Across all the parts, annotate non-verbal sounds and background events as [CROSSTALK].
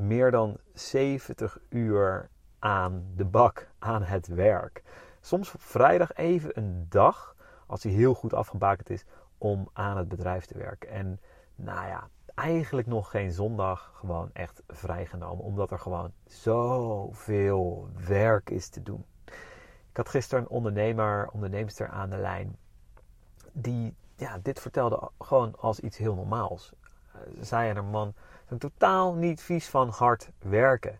meer dan 70 uur aan de bak, aan het werk. Soms op vrijdag even een dag, als hij heel goed afgebakend is, om aan het bedrijf te werken. En nou ja, eigenlijk nog geen zondag gewoon echt vrijgenomen. Omdat er gewoon zoveel werk is te doen. Ik had gisteren een ondernemer, onderneemster aan de lijn. Die ja, dit vertelde gewoon als iets heel normaals. Zij en haar man zijn totaal niet vies van hard werken.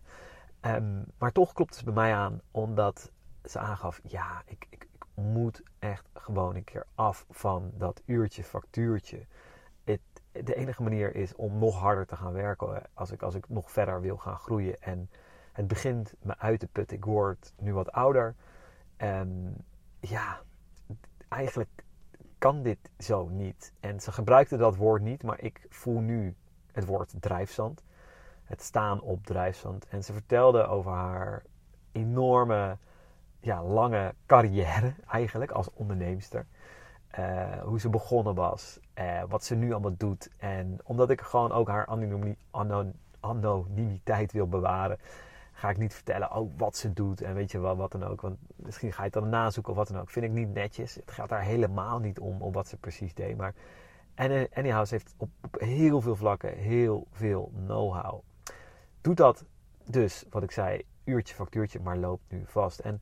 Um, maar toch klopt het bij mij aan, omdat ze aangaf: ja, ik, ik, ik, moet echt gewoon een keer af van dat uurtje factuurtje. Het, de enige manier is om nog harder te gaan werken als ik, als ik nog verder wil gaan groeien. En het begint me uit te putten. Ik word nu wat ouder. En ja, eigenlijk kan dit zo niet. En ze gebruikte dat woord niet, maar ik voel nu het woord drijfzand. Het staan op drijfzand. En ze vertelde over haar enorme, ja, lange carrière eigenlijk als onderneemster. Uh, hoe ze begonnen was, uh, wat ze nu allemaal doet. En omdat ik gewoon ook haar anonimiteit wil bewaren, ga ik niet vertellen oh, wat ze doet en weet je wel, wat dan ook. Want misschien ga je het dan nazoeken of wat dan ook. Vind ik niet netjes. Het gaat daar helemaal niet om, om wat ze precies deed. Maar Anyhow, ze heeft op, op heel veel vlakken heel veel know-how. Doet dat dus, wat ik zei, uurtje factuurtje, maar loopt nu vast. En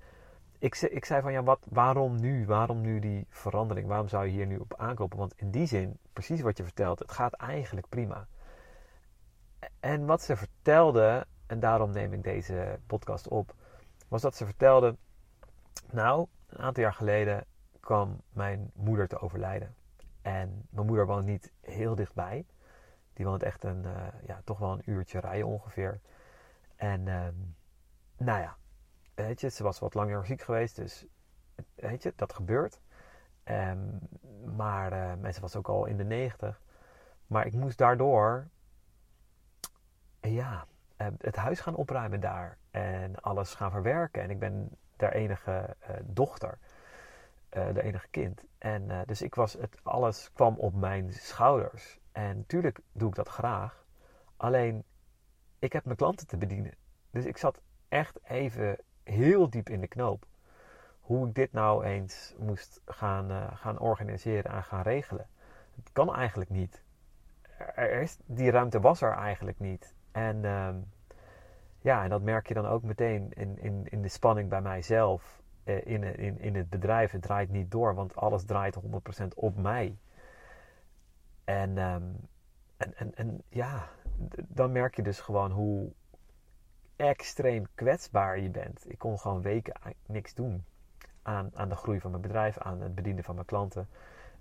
ik, ik zei van ja, wat, waarom nu? Waarom nu die verandering? Waarom zou je hier nu op aankopen? Want in die zin, precies wat je vertelt, het gaat eigenlijk prima. En wat ze vertelde, en daarom neem ik deze podcast op, was dat ze vertelde: Nou, een aantal jaar geleden kwam mijn moeder te overlijden. En mijn moeder woont niet heel dichtbij. Die woont echt een, uh, ja, toch wel een uurtje rijden ongeveer. En uh, nou ja, weet je, ze was wat langer ziek geweest, dus weet je, dat gebeurt. Um, maar mensen was ook al in de negentig. Maar ik moest daardoor, ja, het huis gaan opruimen daar. En alles gaan verwerken. En ik ben der enige dochter. Uh, de enige kind. En dus ik was, het, alles kwam op mijn schouders. En natuurlijk doe ik dat graag. Alleen, ik heb mijn klanten te bedienen. Dus ik zat echt even heel diep in de knoop. Hoe ik dit nou eens moest gaan, gaan organiseren en gaan regelen. Het kan eigenlijk niet. Er is, die ruimte was er eigenlijk niet. En uh, ja, en dat merk je dan ook meteen in, in, in de spanning bij mijzelf. Eh, in, in, in het bedrijf. Het draait niet door, want alles draait 100% op mij. En, ehm, en, en, en ja, dan merk je dus gewoon hoe extreem kwetsbaar je bent. Ik kon gewoon weken niks doen aan, aan de groei van mijn bedrijf, aan het bedienen van mijn klanten.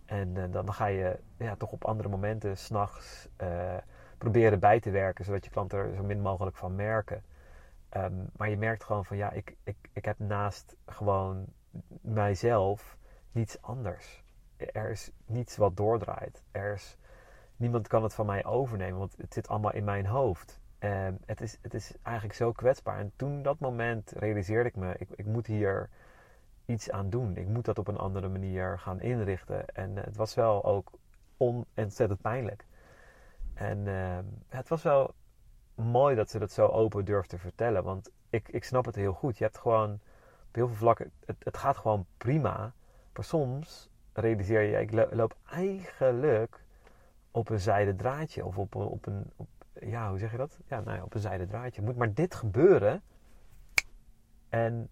En uh, dan ga je ja, toch op andere momenten s'nachts uh, proberen bij te werken, zodat je klanten er zo min mogelijk van merken. Ehm, maar je merkt gewoon van ja, ik, ik, ik heb naast gewoon mijzelf niets anders. Er is niets wat doordraait. Er is, niemand kan het van mij overnemen, want het zit allemaal in mijn hoofd. Um, het, is, het is eigenlijk zo kwetsbaar. En toen dat moment realiseerde ik me, ik, ik moet hier iets aan doen. Ik moet dat op een andere manier gaan inrichten. En het was wel ook on, ontzettend pijnlijk. En uh, het was wel mooi dat ze dat zo open durft te vertellen. Want ik, ik snap het heel goed. Je hebt gewoon op heel veel vlakken, het, het gaat gewoon prima. Maar soms realiseer je, ik loop eigenlijk op een zijde draadje. Of op, op een, op, ja, hoe zeg je dat? Ja, nou ja, op een zijde draadje. Moet maar dit gebeuren. En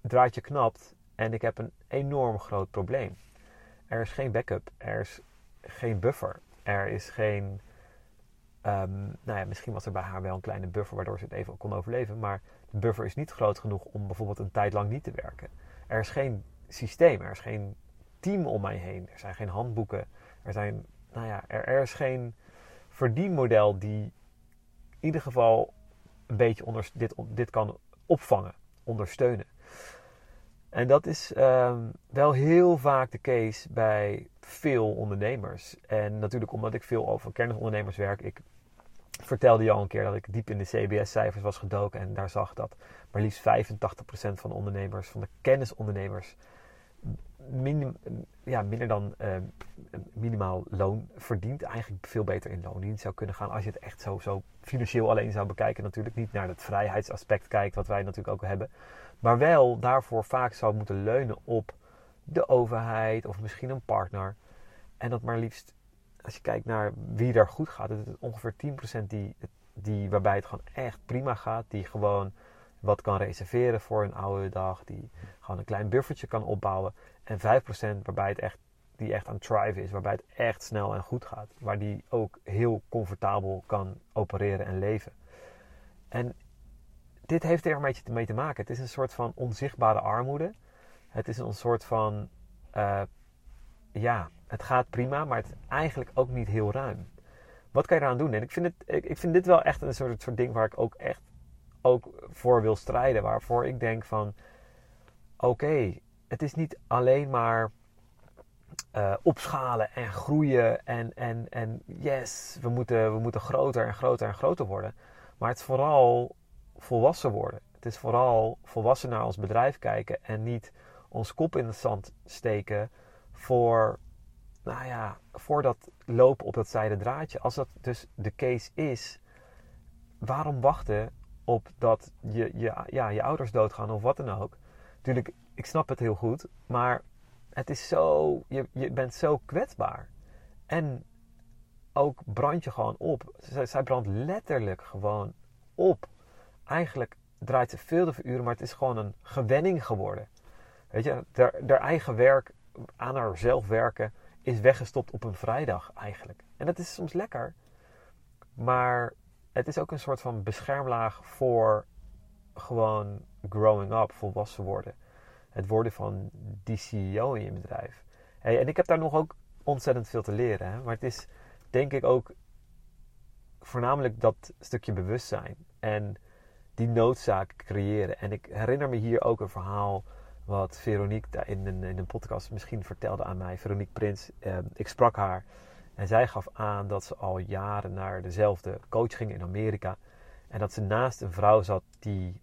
het draadje knapt. En ik heb een enorm groot probleem. Er is geen backup. Er is geen buffer. Er is geen Um, nou ja, misschien was er bij haar wel een kleine buffer waardoor ze het even kon overleven. Maar de buffer is niet groot genoeg om bijvoorbeeld een tijd lang niet te werken. Er is geen systeem, er is geen team om mij heen. Er zijn geen handboeken. Er, zijn, nou ja, er, er is geen verdienmodel die in ieder geval een beetje onder, dit, dit kan opvangen, ondersteunen. En dat is um, wel heel vaak de case bij veel ondernemers. En natuurlijk omdat ik veel over kennisondernemers werk. Ik vertelde je al een keer dat ik diep in de CBS-cijfers was gedoken. En daar zag dat maar liefst 85% van de ondernemers, van de kennisondernemers, minim, ja, minder dan uh, minimaal loon verdient. Eigenlijk veel beter in loondienst zou kunnen gaan. Als je het echt zo, zo financieel alleen zou bekijken. Natuurlijk niet naar het vrijheidsaspect kijkt, wat wij natuurlijk ook hebben. Maar wel daarvoor vaak zou moeten leunen op de overheid of misschien een partner. En dat maar liefst, als je kijkt naar wie daar goed gaat, het is ongeveer 10% die, die, waarbij het gewoon echt prima gaat. Die gewoon wat kan reserveren voor een oude dag. Die gewoon een klein buffertje kan opbouwen. En 5% waarbij het echt, die echt aan thrive is. Waarbij het echt snel en goed gaat. Waar die ook heel comfortabel kan opereren en leven. En dit heeft er een beetje mee te maken. Het is een soort van onzichtbare armoede. Het is een soort van, uh, ja, het gaat prima, maar het is eigenlijk ook niet heel ruim. Wat kan je eraan doen? En ik vind, het, ik, vind dit wel echt een soort, soort ding waar ik ook echt ook voor wil strijden. Waarvoor ik denk van, oké, het is niet alleen maar uh, opschalen en groeien en, en, en yes, we moeten, we moeten groter en groter en groter worden. Maar het is vooral volwassen worden. Het is vooral volwassen naar ons bedrijf kijken en niet ons kop in het zand steken voor, nou ja, voor dat lopen op dat zijde draadje. Als dat dus de case is, waarom wachten op dat je, je, ja, je ouders doodgaan of wat dan ook? Natuurlijk, ik snap het heel goed, maar het is zo, je, je bent zo kwetsbaar. En ook brand je gewoon op. Zij, zij brandt letterlijk gewoon op. Eigenlijk draait ze veel te veel uren, maar het is gewoon een gewenning geworden. Weet je, haar, eigen werk, aan haarzelf werken, is weggestopt op een vrijdag eigenlijk. En dat is soms lekker. Maar het is ook een soort van beschermlaag voor gewoon growing up, volwassen worden. Het worden van die CEO in je bedrijf. En ik heb daar nog ook ontzettend veel te leren. Hè? Maar het is denk ik ook voornamelijk dat stukje bewustzijn. En die noodzaak creëren. En ik herinner me hier ook een verhaal wat Veronique in een, in podcast misschien vertelde aan mij. Veronique Prins, eh, ik sprak haar en zij gaf aan dat ze al jaren naar dezelfde coach ging in Amerika. En dat ze naast een vrouw zat die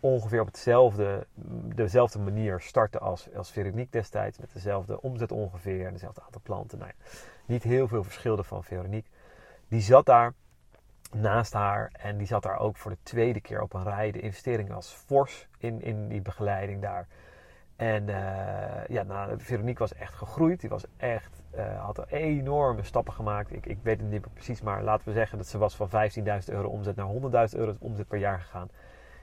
ongeveer op hetzelfde, dezelfde manier startte als, als Veronique destijds. Met dezelfde omzet ongeveer en dezelfde aantal klanten. Nou ja, niet heel veel verschilde van Veronique. Die zat daar naast haar. En die zat daar ook voor de tweede keer op een rij. De investering was fors in, in die begeleiding daar. En uh, ja, nou, Veronique was echt gegroeid. Die was echt, uh, had enorme stappen gemaakt. Ik, ik weet het niet meer precies, maar laten we zeggen dat ze was van 15.000 euro omzet naar 100.000 euro omzet per jaar gegaan.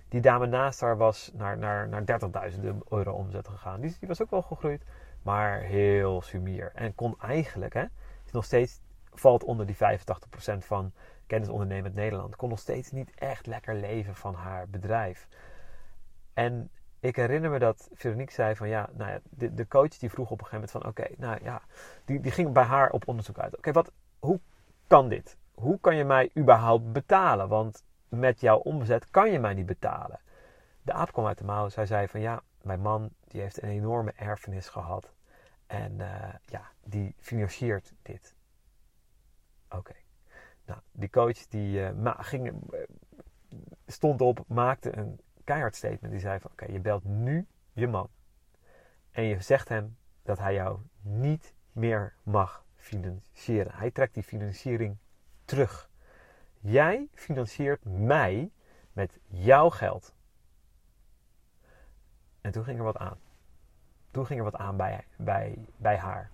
Die dame naast haar was naar, naar, naar 30.000 euro omzet gegaan. Die, die was ook wel gegroeid, maar heel sumier. En kon eigenlijk, hè, is nog steeds, valt onder die 85% van kennisondernemend Nederland, kon nog steeds niet echt lekker leven van haar bedrijf. En ik herinner me dat Veronique zei van ja, nou ja, de, de coach die vroeg op een gegeven moment van oké, nou ja, die, die ging bij haar op onderzoek uit. Oké, wat, hoe kan dit? Hoe kan je mij überhaupt betalen? Want met jouw omzet kan je mij niet betalen. De aap kwam uit de mouw. Zij zei van ja, mijn man die heeft een enorme erfenis gehad. En uh, ja, die financiert dit. Oké. Nou, die coach die uh, ging, uh, stond op, maakte een keihard statement. Die zei van oké, je belt nu je man. En je zegt hem dat hij jou niet meer mag financieren. Hij trekt die financiering terug. Jij financiert mij met jouw geld. En toen ging er wat aan. Toen ging er wat aan bij, bij haar.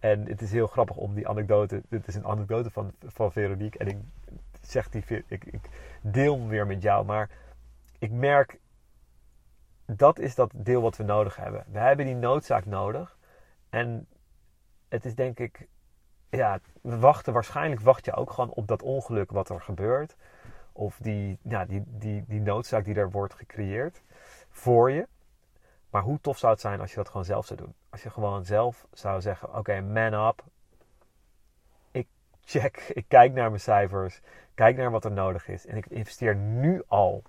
En het is heel grappig om die anekdote. Dit is een anekdote van, van Veronique. En ik zeg die. Ik, ik deel hem weer met jou. Maar ik merk. Dat is dat deel wat we nodig hebben. We hebben die noodzaak nodig. En het is denk ik. Ja, we wachten. Waarschijnlijk wacht je ook gewoon op dat ongeluk wat er gebeurt. Of die, ja, die, die, die noodzaak die er wordt gecreëerd. Voor je. Maar hoe tof zou het zijn als je dat gewoon zelf zou doen? Als je gewoon zelf zou zeggen: Oké, man up. Ik check, ik kijk naar mijn cijfers, kijk naar wat er nodig is. En ik investeer nu al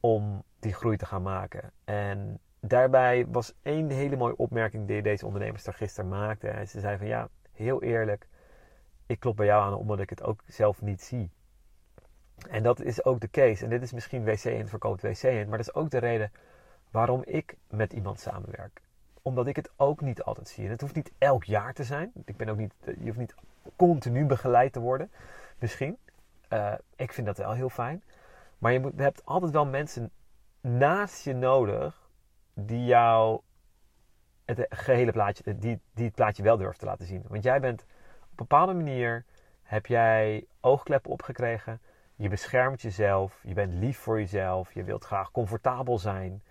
om die groei te gaan maken. En daarbij was één hele mooie opmerking die deze ondernemers gisteren maakten. En ze zei van ja, heel eerlijk, ik klop bij jou aan omdat ik het ook zelf niet zie. En dat is ook de case. En dit is misschien WC in verkoopt WC in, maar dat is ook de reden waarom ik met iemand samenwerk. omdat ik het ook niet altijd zie. En het hoeft niet elk jaar te zijn. Ik ben ook niet, je hoeft niet continu begeleid te worden. Misschien. Uh, ik vind dat wel heel fijn. Maar je, moet, hebt altijd wel mensen naast je nodig die jou het gehele plaatje, die, die het plaatje wel durft te laten zien. Want jij bent op een bepaalde manier, heb jij oogkleppen opgekregen. Je beschermt jezelf, je bent lief voor jezelf, je wilt graag comfortabel zijn.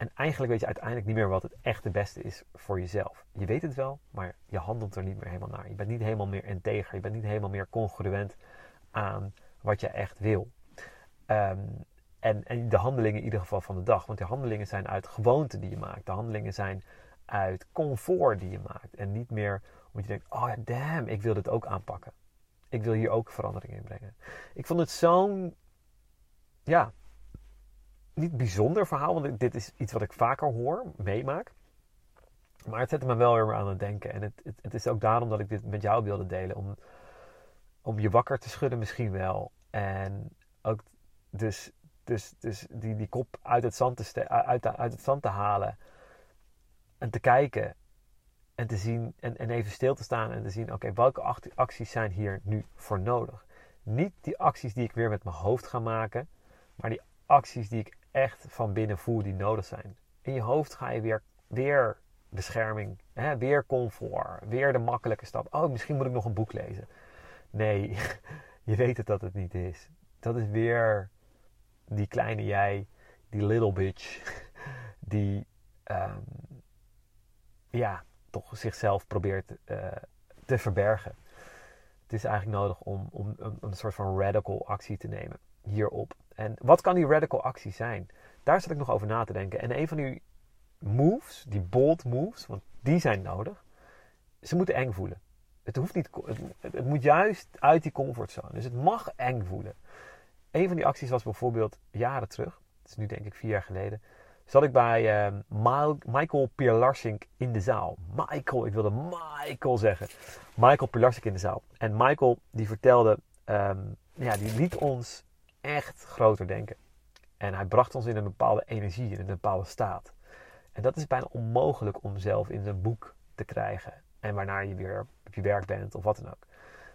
En eigenlijk weet je uiteindelijk niet meer wat het echt het beste is voor jezelf. Je weet het wel, maar je handelt er niet meer helemaal naar. Je bent niet helemaal meer integer, je bent niet helemaal meer congruent aan wat je echt wil. Ehm, en, en de handelingen in ieder geval van de dag. Want die handelingen zijn uit gewoonten die je maakt. De handelingen zijn uit comfort die je maakt. En niet meer omdat je denkt, oh damn, ik wil dit ook aanpakken. Ik wil hier ook verandering in brengen. Ik vond het zo'n, ja, niet bijzonder verhaal. Want dit is iets wat ik vaker hoor, meemaak. Maar het zette me wel weer aan het denken. En het, het, is ook daarom dat ik dit met jou wilde delen. Om, om je wakker te schudden misschien wel. En ook dus, dus, dus die, die kop uit het, zand te uit, uit het zand te halen. En te kijken. En te zien. En, en even stil te staan. En te zien. Oké, welke acties zijn hier nu voor nodig? Niet die acties die ik weer met mijn hoofd ga maken. Maar die acties die ik echt van binnen voel die nodig zijn. In je hoofd ga je weer, weer bescherming. Hè? Weer comfort. Weer de makkelijke stap. Oh, misschien moet ik nog een boek lezen. Nee, [LAUGHS] je weet het dat het niet is. Dat is weer die kleine jij, die little bitch, [LAUGHS] die um, ja, toch zichzelf probeert uh, te verbergen. Het is eigenlijk nodig om, om, om, een soort van radical actie te nemen hierop. En wat kan die radical actie zijn? Daar zat ik nog over na te denken. En een van die moves, die bold moves, want die zijn nodig, ze moeten eng voelen. Het, hoeft niet, het, moet juist uit die comfortzone. Dus het mag eng voelen. Een van die acties was bijvoorbeeld jaren terug, het is nu denk ik vier jaar geleden, zat ik bij uh, Michael Pierlarsink in de zaal. Michael, ik wilde Michael zeggen. Michael Pierlarsink in de zaal. En Michael die vertelde, um, ja, die liet ons echt groter denken. En hij bracht ons in een bepaalde energie, in een bepaalde staat. En dat is bijna onmogelijk om zelf in zijn boek te krijgen. En waarna je weer op je werk bent of wat dan ook.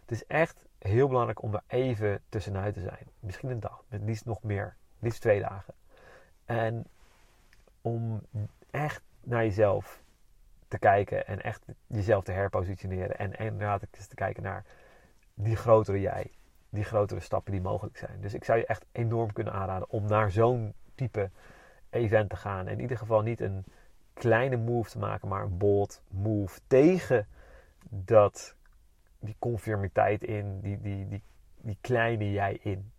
Het is echt heel belangrijk om er even tussenuit te zijn. Misschien een dag, met liefst nog meer. Liefst twee dagen. En om echt naar jezelf te kijken en echt jezelf te herpositioneren. En, en inderdaad eens te kijken naar die grotere jij. Die grotere stappen die mogelijk zijn. Dus ik zou je echt enorm kunnen aanraden om naar zo'n type event te gaan. In ieder geval niet een kleine move te maken, maar een bold move tegen dat die conformiteit in, die, die, die, die kleine jij in.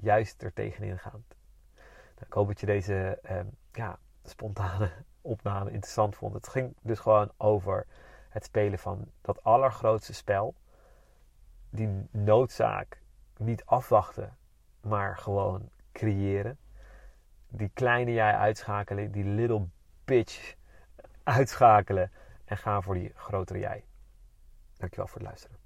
Juist er tegenin gaan. Nou, ik hoop dat je deze ehm, ja, spontane [LAUGHS] opname interessant vond. Het ging dus gewoon over het spelen van dat allergrootste spel. Die noodzaak niet afwachten, maar gewoon creëren. Die kleine jij uitschakelen, die little bitch uitschakelen en gaan voor die grotere jij. Dankjewel voor het luisteren.